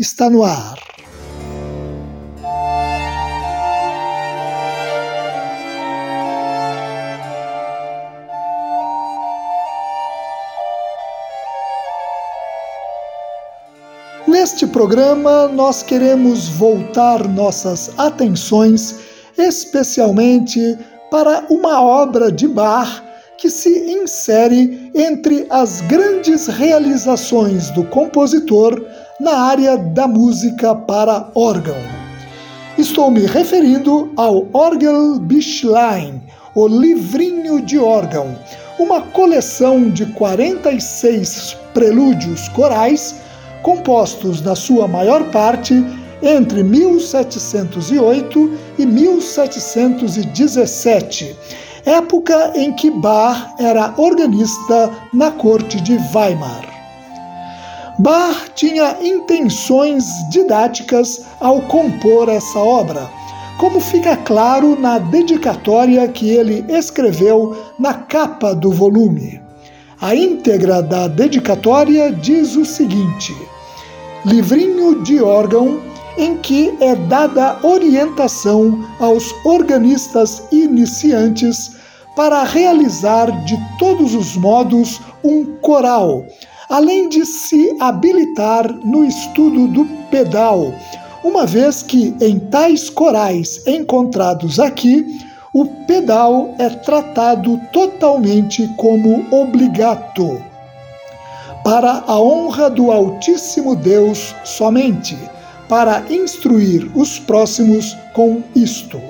está no ar. Neste programa, nós queremos voltar nossas atenções especialmente para uma obra de Bach que se insere entre as grandes realizações do compositor na área da música para órgão. Estou me referindo ao Orgelbüchlein, o livrinho de órgão, uma coleção de 46 prelúdios corais compostos na sua maior parte entre 1708 e 1717, época em que Bach era organista na corte de Weimar. Bach tinha intenções didáticas ao compor essa obra, como fica claro na dedicatória que ele escreveu na capa do volume. A íntegra da dedicatória diz o seguinte: livrinho de órgão em que é dada orientação aos organistas iniciantes para realizar de todos os modos um coral além de se habilitar no estudo do pedal, uma vez que em tais corais encontrados aqui, o pedal é tratado totalmente como obrigato. Para a honra do Altíssimo Deus somente, para instruir os próximos com isto.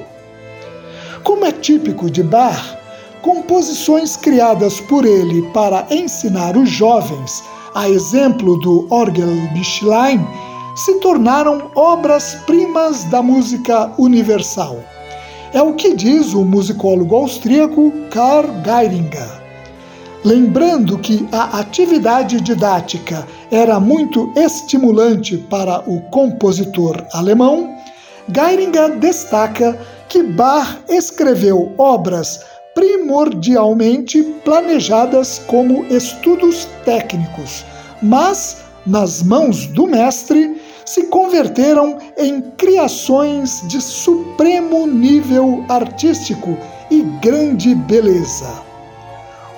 Como é típico de Bach, composições criadas por ele para ensinar os jovens, a exemplo do Orgelbüchlein, se tornaram obras-primas da música universal. É o que diz o musicólogo austríaco Karl Geiringer. Lembrando que a atividade didática era muito estimulante para o compositor alemão, Geiringer destaca que Bach escreveu obras primordialmente planejadas como estudos técnicos, mas, nas mãos do mestre, se converteram em criações de supremo nível artístico e grande beleza.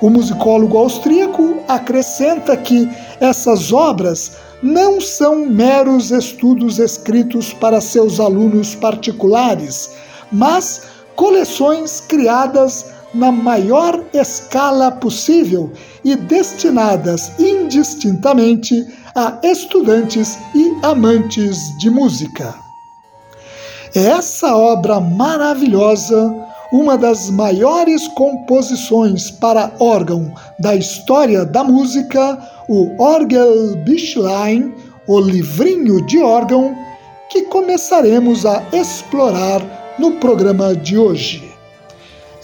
O musicólogo austríaco acrescenta que essas obras não são meros estudos escritos para seus alunos particulares, mas coleções criadas na maior escala possível e destinadas indistintamente a estudantes e amantes de música. Essa obra maravilhosa, uma das maiores composições para órgão da história da música, o Orgelbüchlein, o livrinho de órgão, que começaremos a explorar no programa de hoje.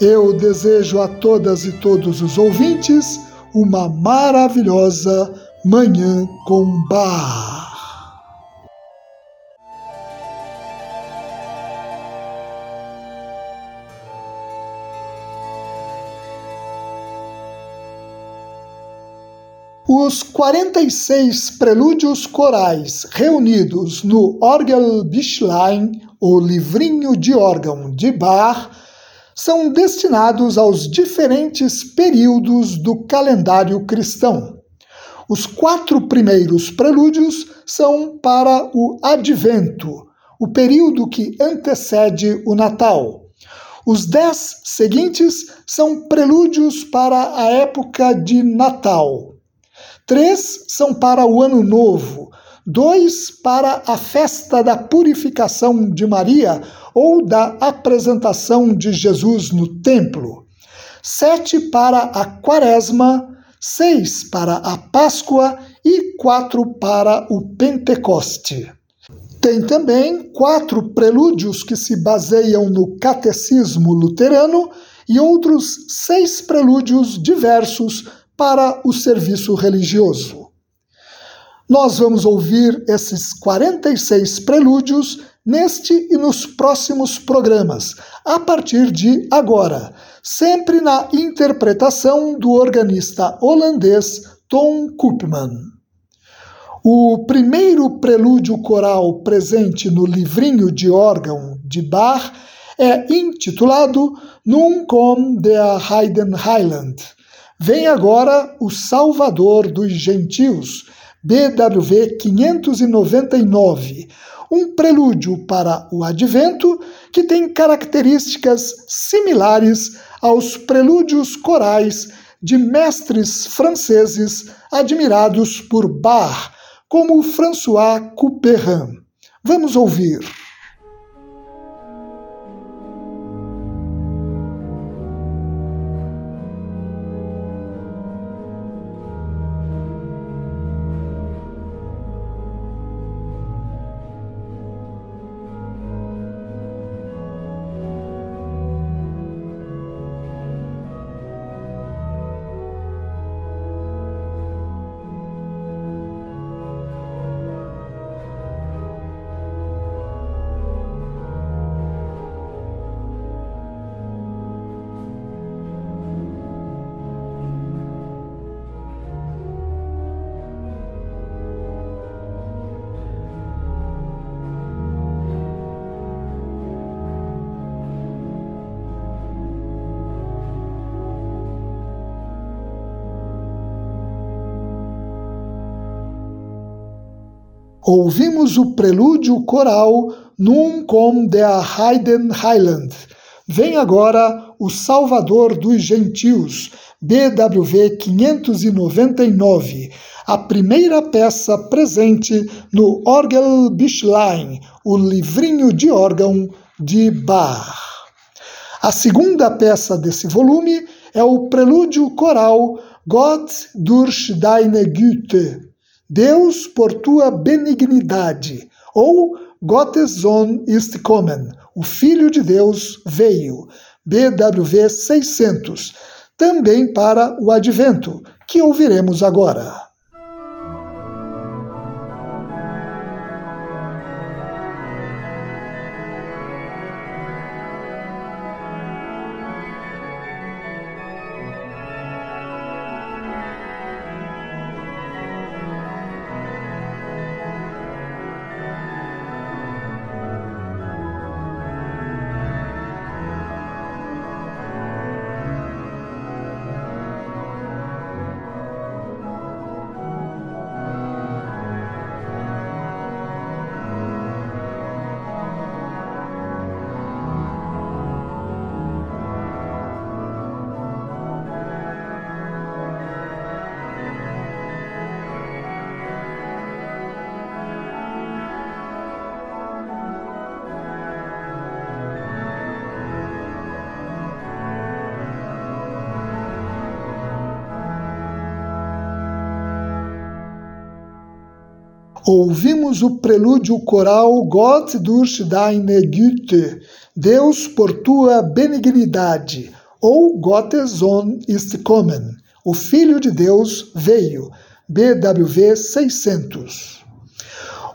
Eu desejo a todas e todos os ouvintes uma maravilhosa Manhã com Bar. Os 46 prelúdios corais reunidos no Orgelbüchlein, o livrinho de órgão de Bach, são destinados aos diferentes períodos do calendário cristão. Os quatro primeiros prelúdios são para o Advento, o período que antecede o Natal. Os dez seguintes são prelúdios para a época de Natal. Três são para o Ano Novo, dois para a festa da purificação de Maria ou da apresentação de Jesus no templo, sete para a Quaresma, seis para a Páscoa e quatro para o Pentecoste. Tem também quatro prelúdios que se baseiam no catecismo luterano e outros seis prelúdios diversos para o serviço religioso. Nós vamos ouvir esses 46 prelúdios neste e nos próximos programas, a partir de agora, sempre na interpretação do organista holandês Tom Koopman. O primeiro prelúdio coral presente no livrinho de órgão de Bach é intitulado Nun kom der Heiden Heiland Vem agora o Salvador dos Gentios, BWV 599, um prelúdio para o Advento que tem características similares aos prelúdios corais de mestres franceses admirados por Bach, como François Couperin. Vamos ouvir. Ouvimos o prelúdio coral Nun com der Heiden Heiland. Vem agora o Salvador dos Gentios, BWV 599, a primeira peça presente no Orgelbüchlein, o livrinho de órgão de Bach. A segunda peça desse volume é o prelúdio coral Gott durch deine Güte, Deus por tua benignidade, ou Gottes Sohn ist kommen, o Filho de Deus veio, BWV 600, também para o Advento, que ouviremos agora. Ouvimos o prelúdio coral Gott durch deine Güte, Deus por tua benignidade, ou Gottes Sohn ist kommen, o Filho de Deus veio, BWV 600.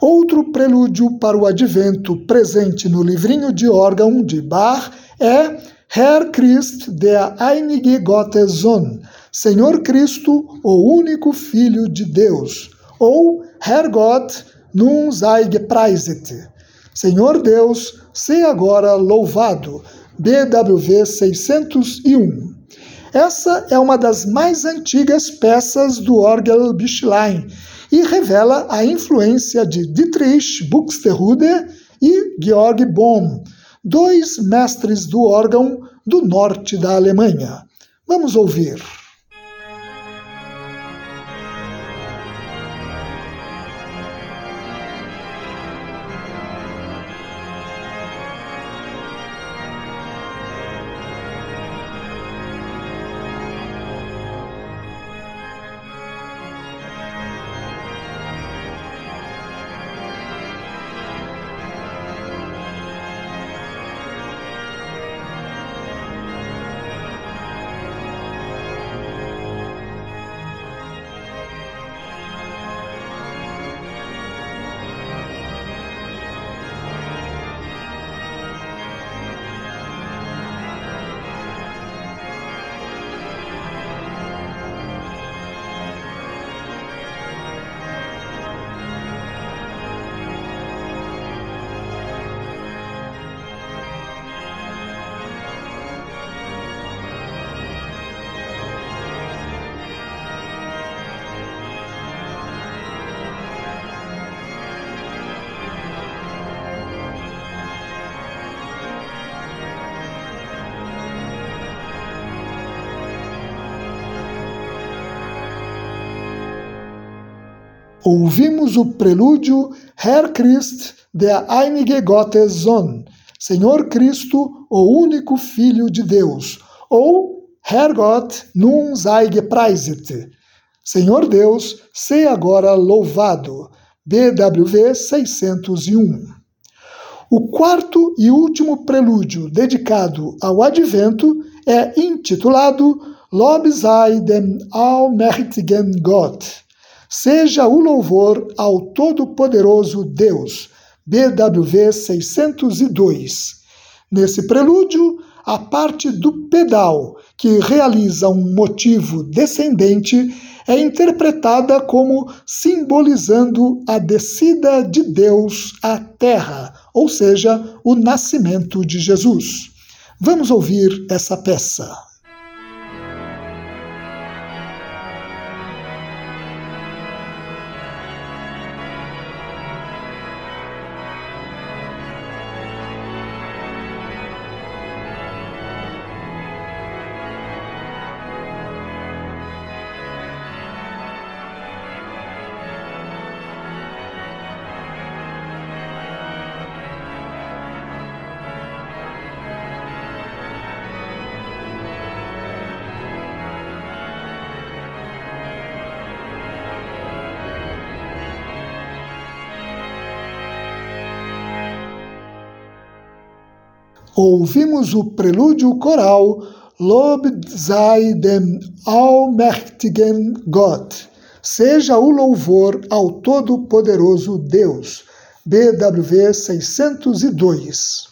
Outro prelúdio para o advento presente no livrinho de órgão de Bach é Herr Christ der einige Gottes Sohn, Senhor Cristo, o único Filho de Deus, ou Herrgott nun sei gepreiset. Senhor Deus, seja agora louvado. BWV 601. Essa é uma das mais antigas peças do Bischlein e revela a influência de Dietrich Buxtehude e Georg Bohm, dois mestres do órgão do norte da Alemanha. Vamos ouvir. Ouvimos o prelúdio Herr Christ der einige Gottes Sohn, Senhor Cristo, o único Filho de Deus, ou Herr Gott nun sei gepreiset, Senhor Deus, sei agora louvado, BWV 601. O quarto e último prelúdio dedicado ao Advento é intitulado Lob sei dem allmächtigen Gott Seja o louvor ao Todo-Poderoso Deus. BWV 602. Nesse prelúdio, a parte do pedal, que realiza um motivo descendente, é interpretada como simbolizando a descida de Deus à terra, ou seja, o nascimento de Jesus. Vamos ouvir essa peça. Ouvimos o prelúdio coral Lob sei dem allmächtigen Gott. Seja o louvor ao Todo-Poderoso Deus. BWV 602.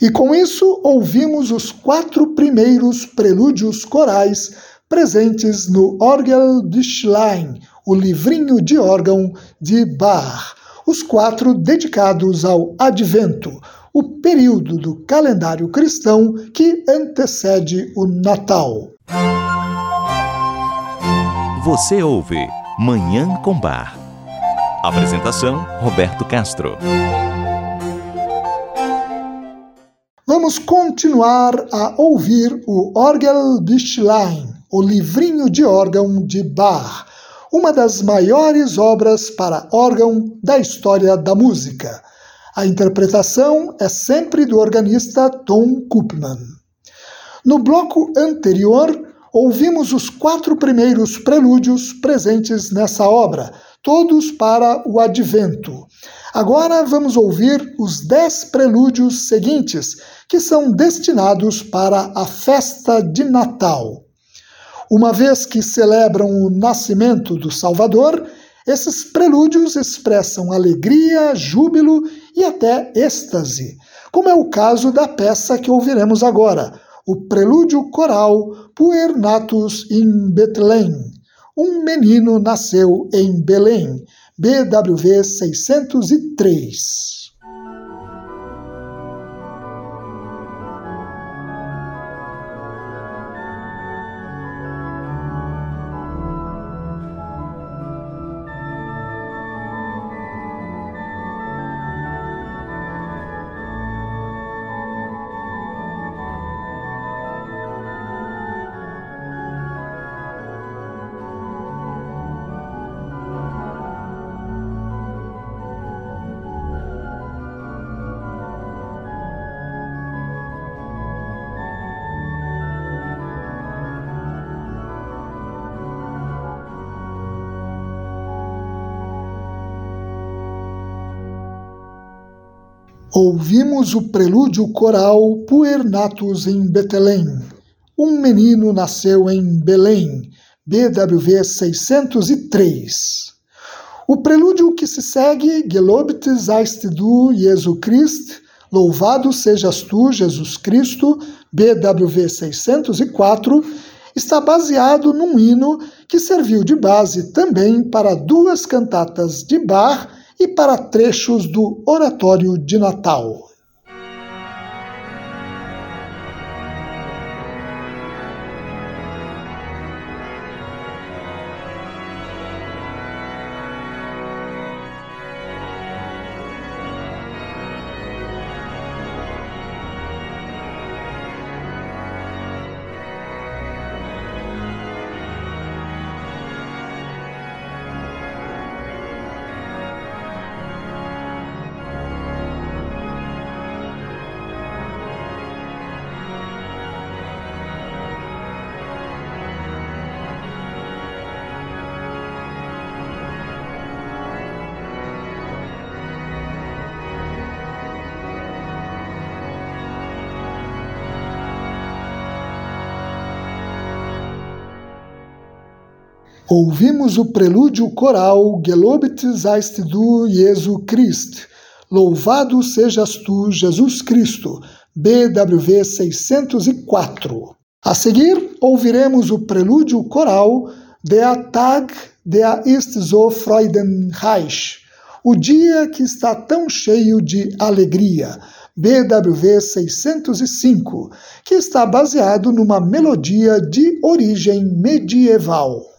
E com isso ouvimos os quatro primeiros prelúdios corais presentes no Orgel Schlein, o livrinho de órgão de Bach, os quatro dedicados ao Advento, o período do calendário cristão que antecede o Natal. Você ouve Manhã com Bar. Apresentação: Roberto Castro. Vamos continuar a ouvir o Orgelbüchlein, o livrinho de órgão de Bach, uma das maiores obras para órgão da história da música. A interpretação é sempre do organista Tom Koopman. No bloco anterior, ouvimos os quatro primeiros prelúdios presentes nessa obra, todos para o Advento. Agora vamos ouvir os dez prelúdios seguintes, que são destinados para a festa de Natal. Uma vez que celebram o nascimento do Salvador, esses prelúdios expressam alegria, júbilo e até êxtase, como é o caso da peça que ouviremos agora, o prelúdio coral Puer Natus in Bethlehem. Um menino nasceu em Belém, BWV 603. Ouvimos o prelúdio coral Puer Natus em Betelém. Um menino nasceu em Belém, BWV 603. O prelúdio que se segue, Gelobt seist du, Jesus Christ, Louvado sejas tu, Jesus Cristo, BWV 604, está baseado num hino que serviu de base também para duas cantatas de Bach e para trechos do Oratório de Natal. Ouvimos o prelúdio coral Gelobet seist du, Jesu Christ. Louvado sejas tu, Jesus Cristo. BWV 604. A seguir, ouviremos o prelúdio coral Der Tag der ist so freudenreich. O dia que está tão cheio de alegria. BWV 605, que está baseado numa melodia de origem medieval.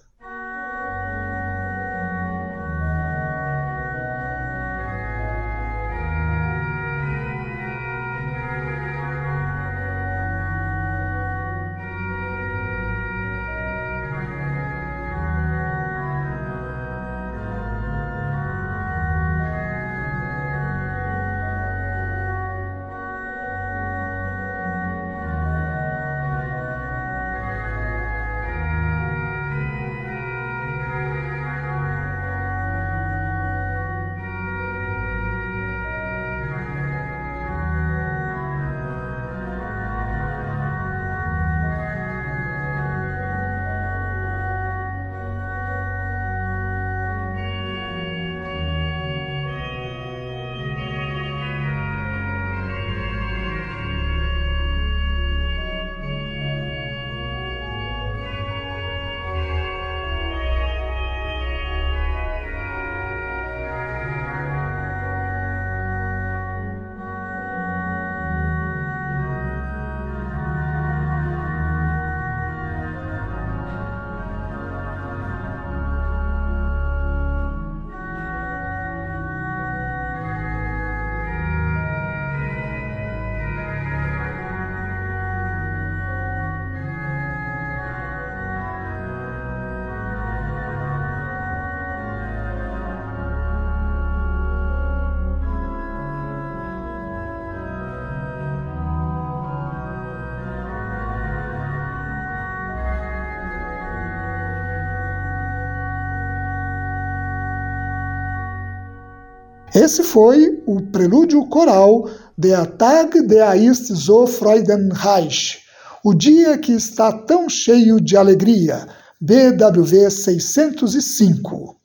Esse foi o prelúdio coral Der Tag der ist so freudenreich, o dia que está tão cheio de alegria, BWV 605.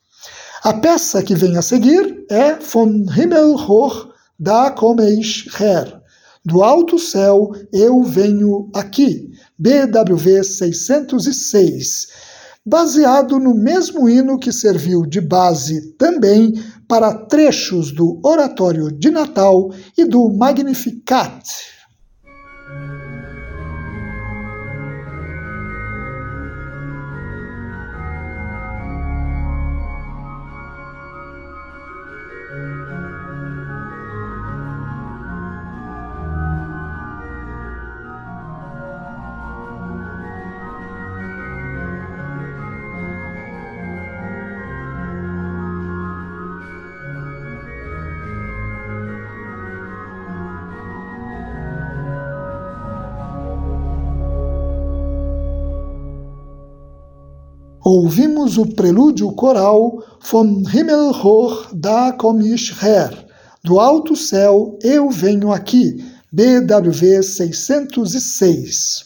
A peça que vem a seguir é Von Himmel hoch, da komme her, Do alto céu eu venho aqui, BWV 606, baseado no mesmo hino que serviu de base também para trechos do Oratório de Natal e do Magnificat. Ouvimos o prelúdio coral Vom Himmel hoch da komm ich her, do alto céu eu venho aqui, BWV 606.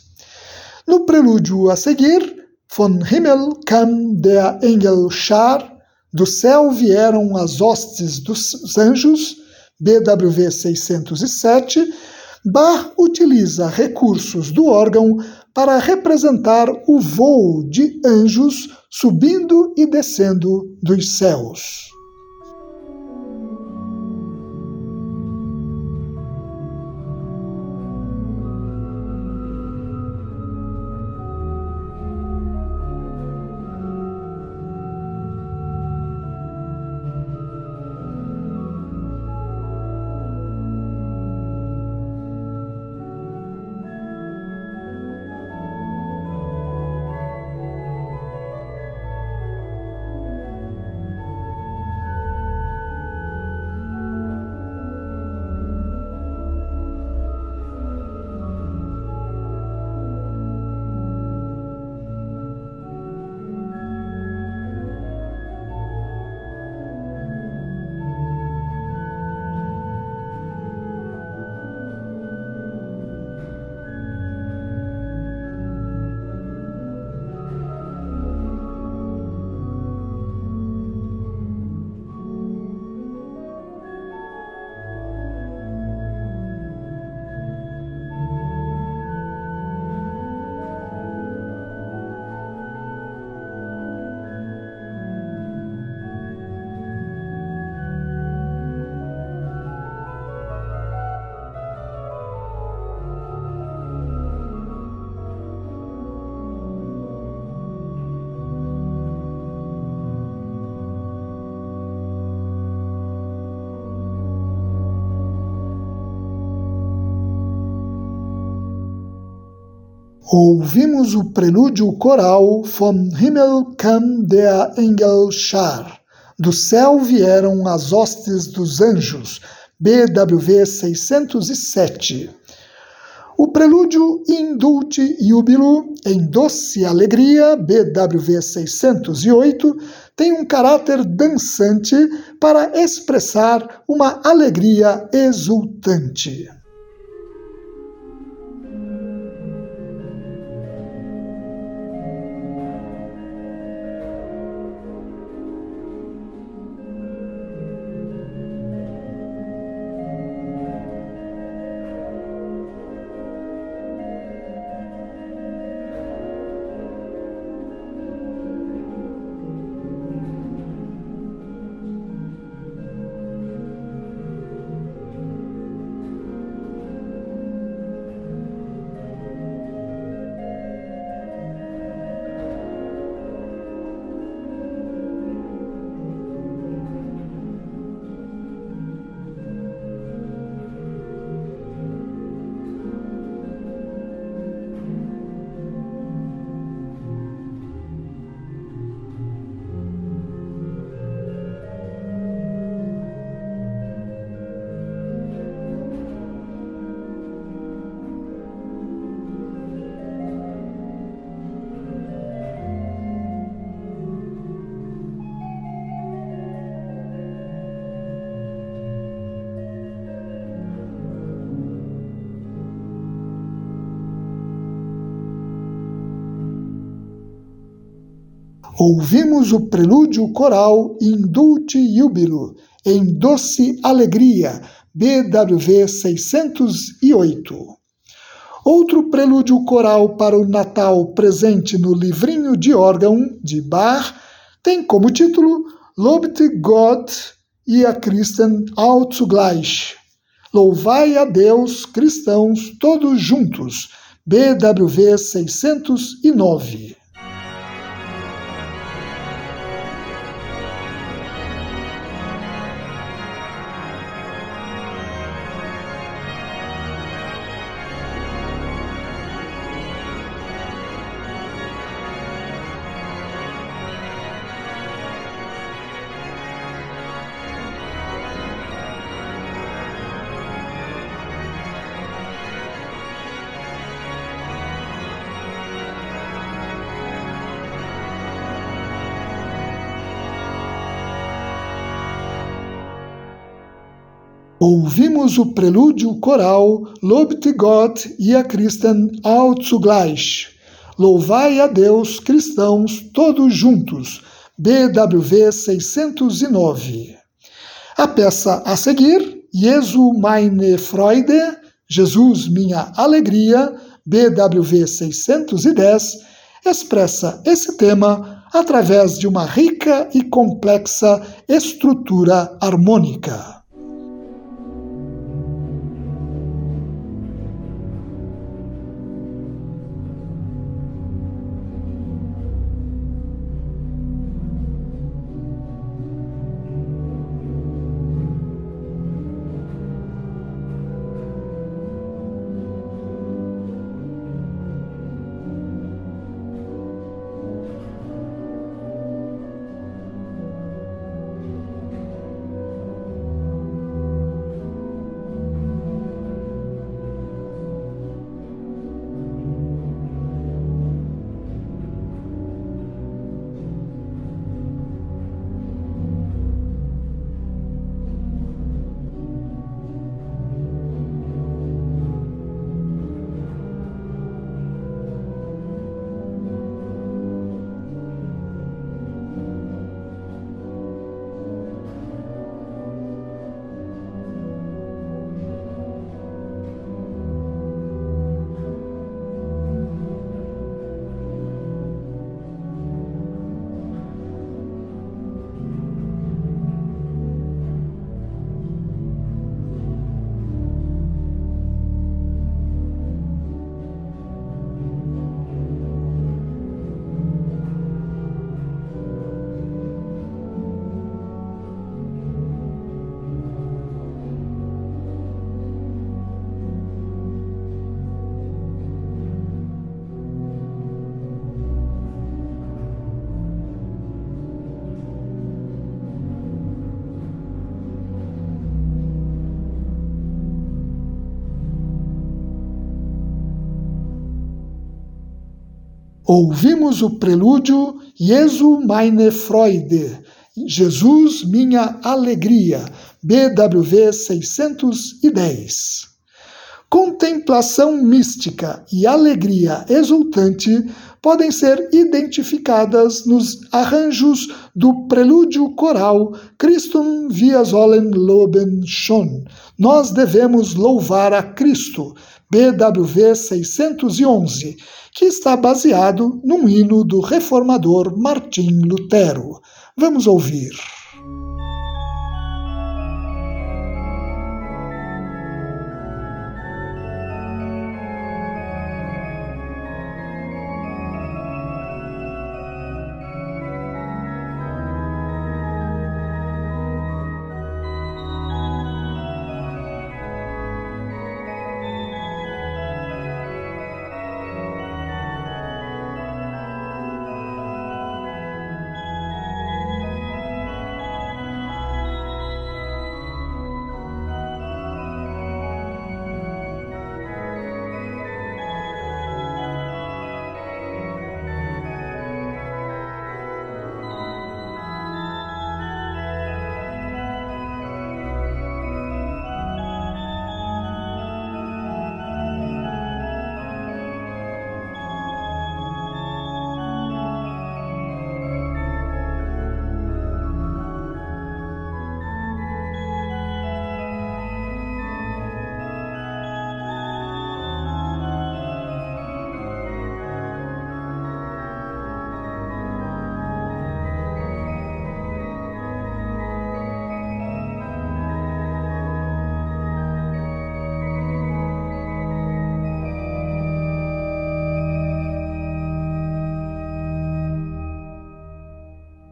No prelúdio a seguir, Von Himmel kam der Engel Schar, do céu vieram as hostes dos anjos, BWV 607, Bach utiliza recursos do órgão para representar o voo de anjos subindo e descendo dos céus. Ouvimos o prelúdio coral Vom Himmel kam der Engel Schar. Do céu vieram as hostes dos anjos, BWV 607. O prelúdio In Dulce Jubilo, em Doce Alegria, BWV 608, tem um caráter dançante para expressar uma alegria exultante. Ouvimos o prelúdio coral In Dulce Jubilo, em Doce Alegria, BWV 608. Outro prelúdio coral para o Natal presente no livrinho de órgão de Bach tem como título Lobt Gott ihr Christen all zugleich. Louvai a Deus, cristãos, todos juntos. BWV 609. Ouvimos o prelúdio coral Lobt Gott ihr Christen all zugleich. Louvai a Deus, cristãos, todos juntos. BWV 609. A peça a seguir, Jesu meine Freude, Jesus minha alegria, BWV 610, expressa esse tema através de uma rica e complexa estrutura harmônica. Ouvimos o prelúdio Jesu meine Freude, Jesus minha alegria, BWV 610. Contemplação mística e alegria exultante podem ser identificadas nos arranjos do prelúdio coral Christum wir sollen loben schon. Nós devemos louvar a Cristo, BWV 611 que está baseado num hino do reformador Martim Lutero. Vamos ouvir.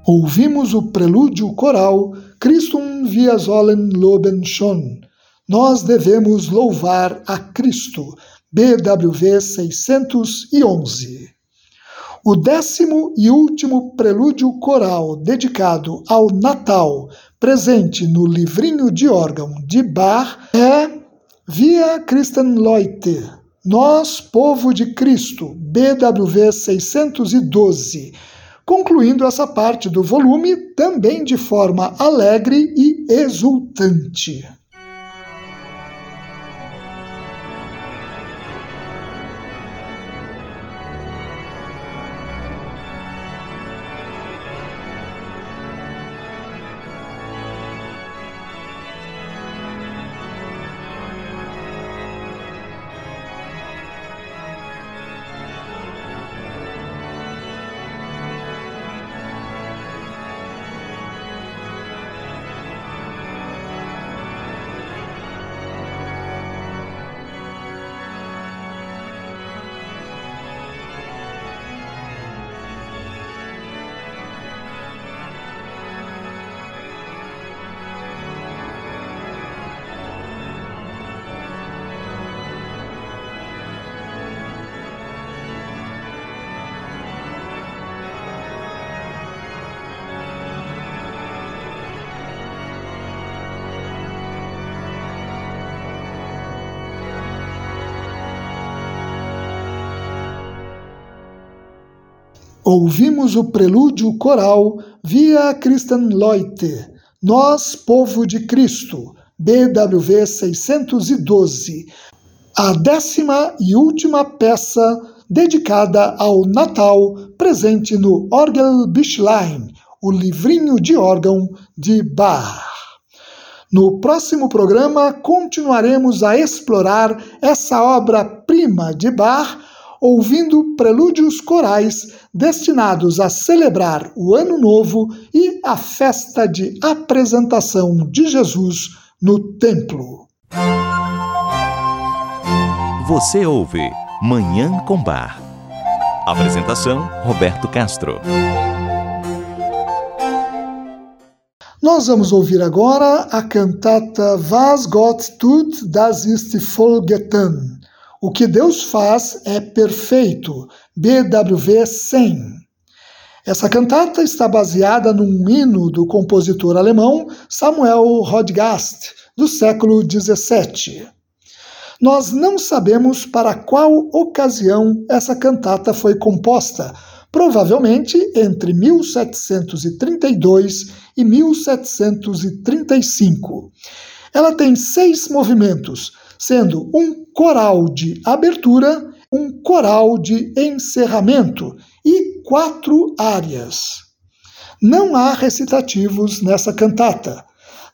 Ouvimos o prelúdio coral Christum via sollen loben schon. Nós devemos louvar a Cristo. BWV 611. O décimo e último prelúdio coral dedicado ao Natal, presente no livrinho de órgão de Bach, é Via Christen Leute, Nós, Povo de Cristo, BWV 612, concluindo essa parte do volume também de forma alegre e exultante. Ouvimos o prelúdio coral Via Christen Leute, Nós, Povo de Cristo, BWV 612, a décima e última peça dedicada ao Natal, presente no Orgelbüchlein, o livrinho de órgão de Bach. No próximo programa, continuaremos a explorar essa obra-prima de Bach ouvindo prelúdios corais destinados a celebrar o Ano Novo e a festa de apresentação de Jesus no Templo. Você ouve Manhã com Bar. Apresentação: Roberto Castro. Nós vamos ouvir agora a cantata Was Gott tut, das ist vollgetan o que Deus faz é perfeito. BWV 100. Essa cantata está baseada num hino do compositor alemão Samuel Rodgast, do século XVII. Nós não sabemos para qual ocasião essa cantata foi composta, provavelmente entre 1732 e 1735. Ela tem seis movimentos, sendo um coral de abertura, um coral de encerramento e quatro áreas. Não há recitativos nessa cantata.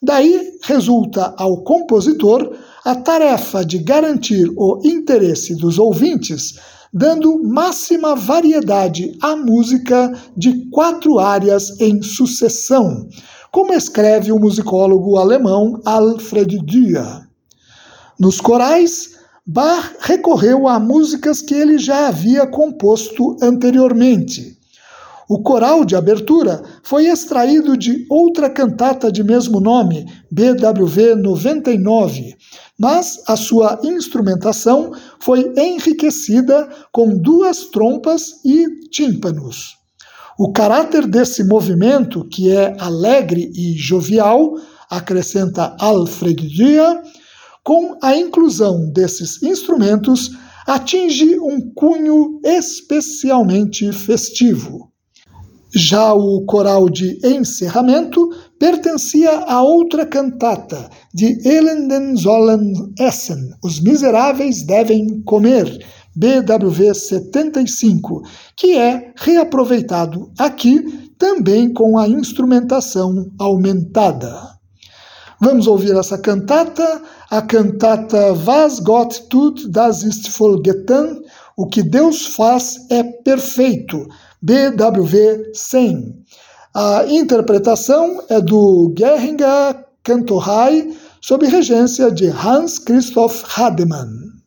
Daí resulta ao compositor a tarefa de garantir o interesse dos ouvintes, dando máxima variedade à música de quatro áreas em sucessão, como escreve o musicólogo alemão Alfred Dürer. Nos corais, Bach recorreu a músicas que ele já havia composto anteriormente. O coral de abertura foi extraído de outra cantata de mesmo nome, BWV 99, mas a sua instrumentação foi enriquecida com duas trompas e tímpanos. O caráter desse movimento, que é alegre e jovial, acrescenta Alfred Dia, com a inclusão desses instrumentos, atinge um cunho especialmente festivo. Já o coral de encerramento pertencia a outra cantata, de Elenden sollen essen, Os Miseráveis Devem Comer, BWV 75, que é reaproveitado aqui também com a instrumentação aumentada. Vamos ouvir essa cantata, a cantata Was Gott tut, das ist vollgetan, o que Deus faz é perfeito, BWV 100. A interpretação é do Gehringer Cantorai, sob regência de Hans Christoph Hademann.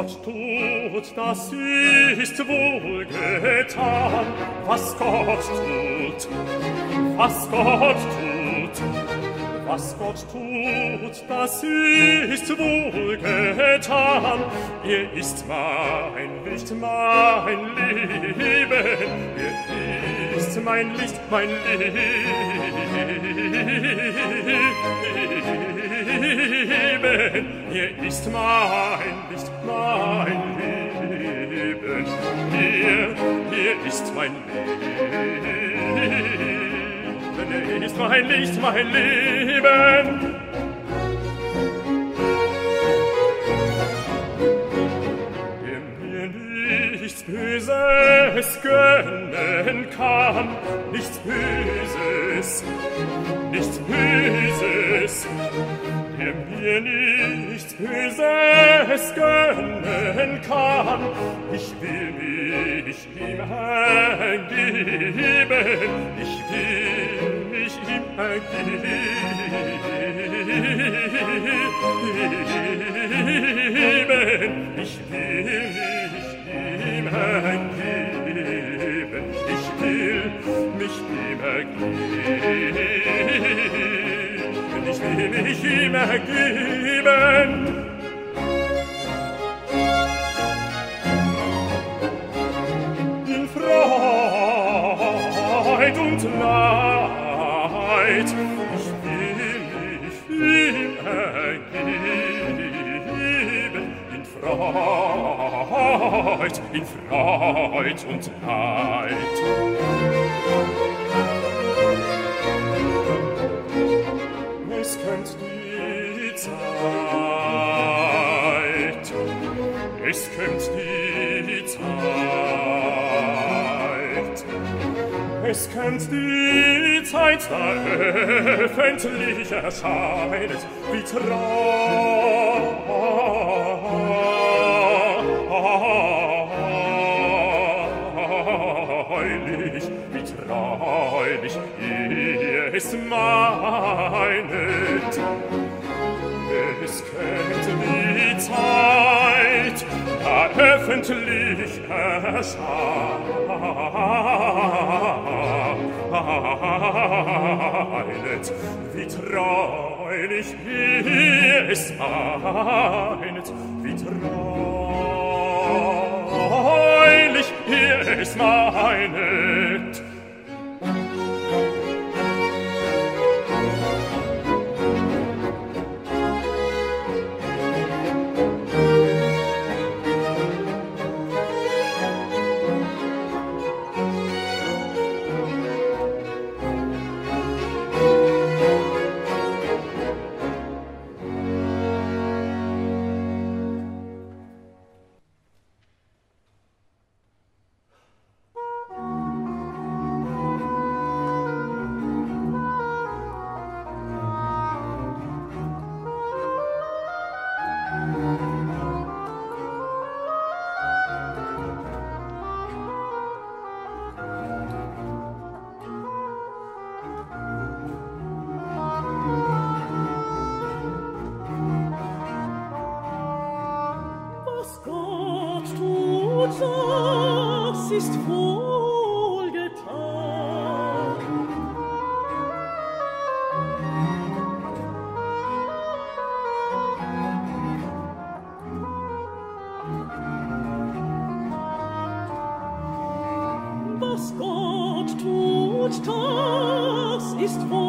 Gott tut, das ist wohl getan. Was Gott tut, was Gott tut, was Gott tut, das ist wohl getan. Er ist mein Licht, mein Leben, er ist mein Licht, mein Leben. Er ist mein Licht. hier, hier ist mein Leben, er ist mein Licht, mein Leben. nichts Böses gönnen kann, nichts Böses, nichts Böses, mir nichts Böses gönnen kann. Ich will mich ihm ergeben, ich will mich ihm ergeben, ich will mich ihm ergeben, ich will mich ihm ergeben mich ihm ergeben. In Freud und Leid, ich will mich ihm ergeben. In Freud, in Freud und Leid. bestimmt die Zeit. Es kennt die Zeit, da öffentlich erscheinet, wie treulich, wie treulich ihr es meinet. Es kennt die Zeit, öffentlich erscheinet, wie treulich hier es meinet, wie treulich hier es meinet. just for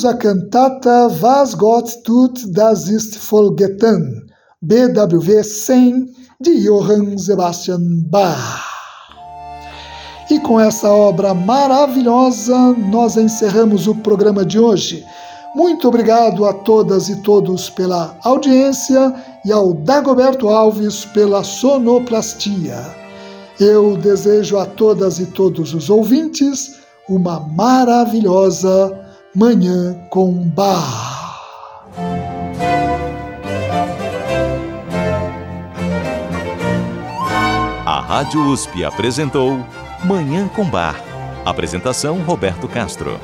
ouvimos a cantata Was Gott tut, das ist vollgetan, BWV 100, de Johann Sebastian Bach. E com essa obra maravilhosa, nós encerramos o programa de hoje. Muito obrigado a todas e todos pela audiência e ao Dagoberto Alves pela sonoplastia. Eu desejo a todas e todos os ouvintes uma maravilhosa Manhã com Bar. A Rádio USP apresentou Manhã com Bar. Apresentação Roberto Castro.